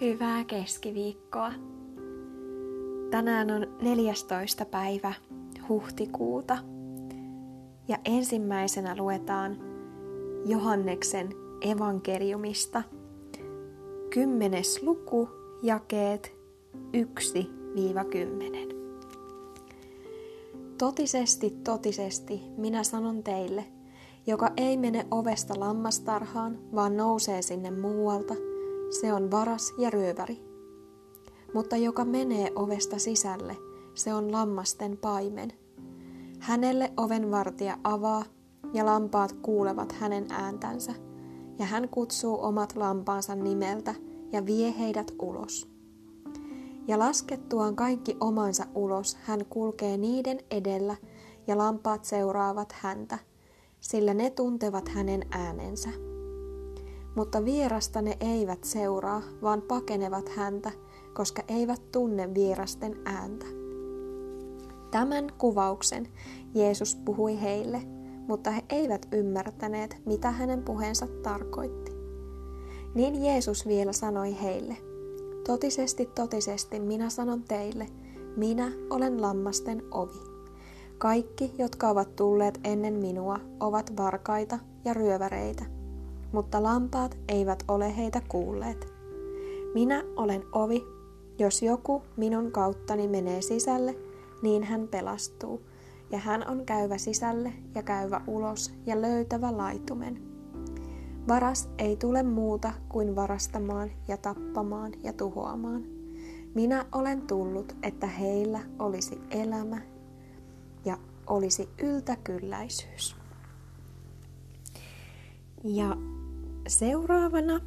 Hyvää keskiviikkoa. Tänään on 14. päivä huhtikuuta ja ensimmäisenä luetaan Johanneksen evankeliumista. Kymmenes luku, jakeet 1-10. Totisesti, totisesti, minä sanon teille, joka ei mene ovesta lammastarhaan, vaan nousee sinne muualta – se on varas ja ryöväri. Mutta joka menee ovesta sisälle, se on lammasten paimen. Hänelle ovenvartija avaa, ja lampaat kuulevat hänen ääntänsä, ja hän kutsuu omat lampaansa nimeltä ja vie heidät ulos. Ja laskettuaan kaikki omansa ulos, hän kulkee niiden edellä, ja lampaat seuraavat häntä, sillä ne tuntevat hänen äänensä mutta vierasta ne eivät seuraa, vaan pakenevat häntä, koska eivät tunne vierasten ääntä. Tämän kuvauksen Jeesus puhui heille, mutta he eivät ymmärtäneet, mitä hänen puheensa tarkoitti. Niin Jeesus vielä sanoi heille, Totisesti, totisesti minä sanon teille, minä olen lammasten ovi. Kaikki, jotka ovat tulleet ennen minua, ovat varkaita ja ryöväreitä – mutta lampaat eivät ole heitä kuulleet. Minä olen ovi, jos joku minun kauttani menee sisälle, niin hän pelastuu, ja hän on käyvä sisälle ja käyvä ulos ja löytävä laitumen. Varas ei tule muuta kuin varastamaan ja tappamaan ja tuhoamaan. Minä olen tullut, että heillä olisi elämä ja olisi yltäkylläisyys. Ja Seuraavana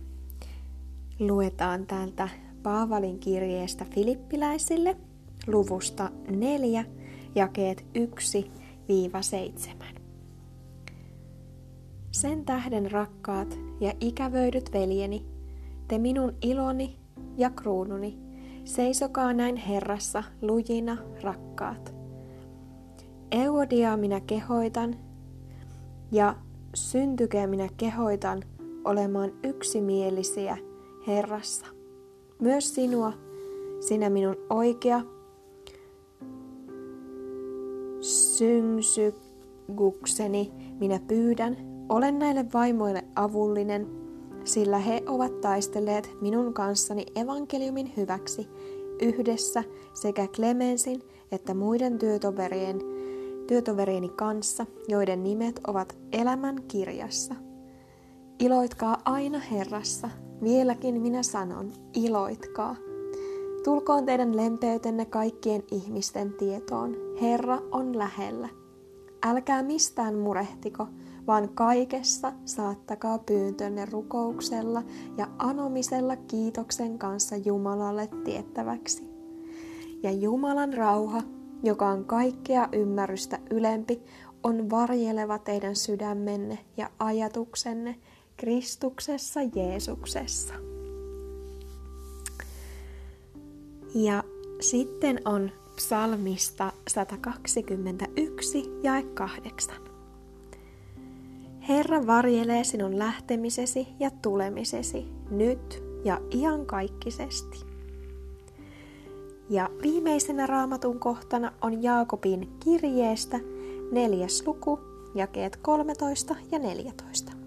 luetaan täältä Paavalin kirjeestä Filippiläisille luvusta 4, jakeet 1-7. Sen tähden rakkaat ja ikävöidyt veljeni, te minun iloni ja kruununi, seisokaa näin Herrassa lujina rakkaat. Euodiaa minä kehoitan ja syntykää minä kehoitan olemaan yksimielisiä Herrassa. Myös sinua, sinä minun oikea syngsygukseni, minä pyydän, olen näille vaimoille avullinen, sillä he ovat taistelleet minun kanssani evankeliumin hyväksi yhdessä sekä Clemensin että muiden työtoverien, työtoverieni kanssa, joiden nimet ovat elämän kirjassa. Iloitkaa aina Herrassa. Vieläkin minä sanon, iloitkaa. Tulkoon teidän lempeytenne kaikkien ihmisten tietoon. Herra on lähellä. Älkää mistään murehtiko, vaan kaikessa saattakaa pyyntönne rukouksella ja anomisella kiitoksen kanssa Jumalalle tiettäväksi. Ja Jumalan rauha, joka on kaikkea ymmärrystä ylempi, on varjeleva teidän sydämenne ja ajatuksenne Kristuksessa Jeesuksessa. Ja sitten on psalmista 121 ja 8. Herra varjelee sinun lähtemisesi ja tulemisesi nyt ja iankaikkisesti. Ja viimeisenä raamatun kohtana on Jaakobin kirjeestä neljäs luku, jakeet 13 ja 14.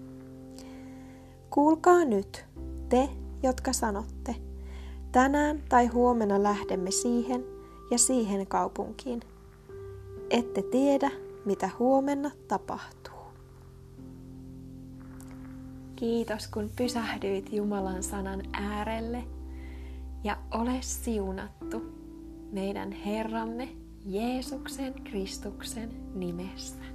Kuulkaa nyt, te, jotka sanotte, tänään tai huomenna lähdemme siihen ja siihen kaupunkiin. Ette tiedä, mitä huomenna tapahtuu. Kiitos, kun pysähdyit Jumalan sanan äärelle ja ole siunattu meidän Herramme Jeesuksen Kristuksen nimessä.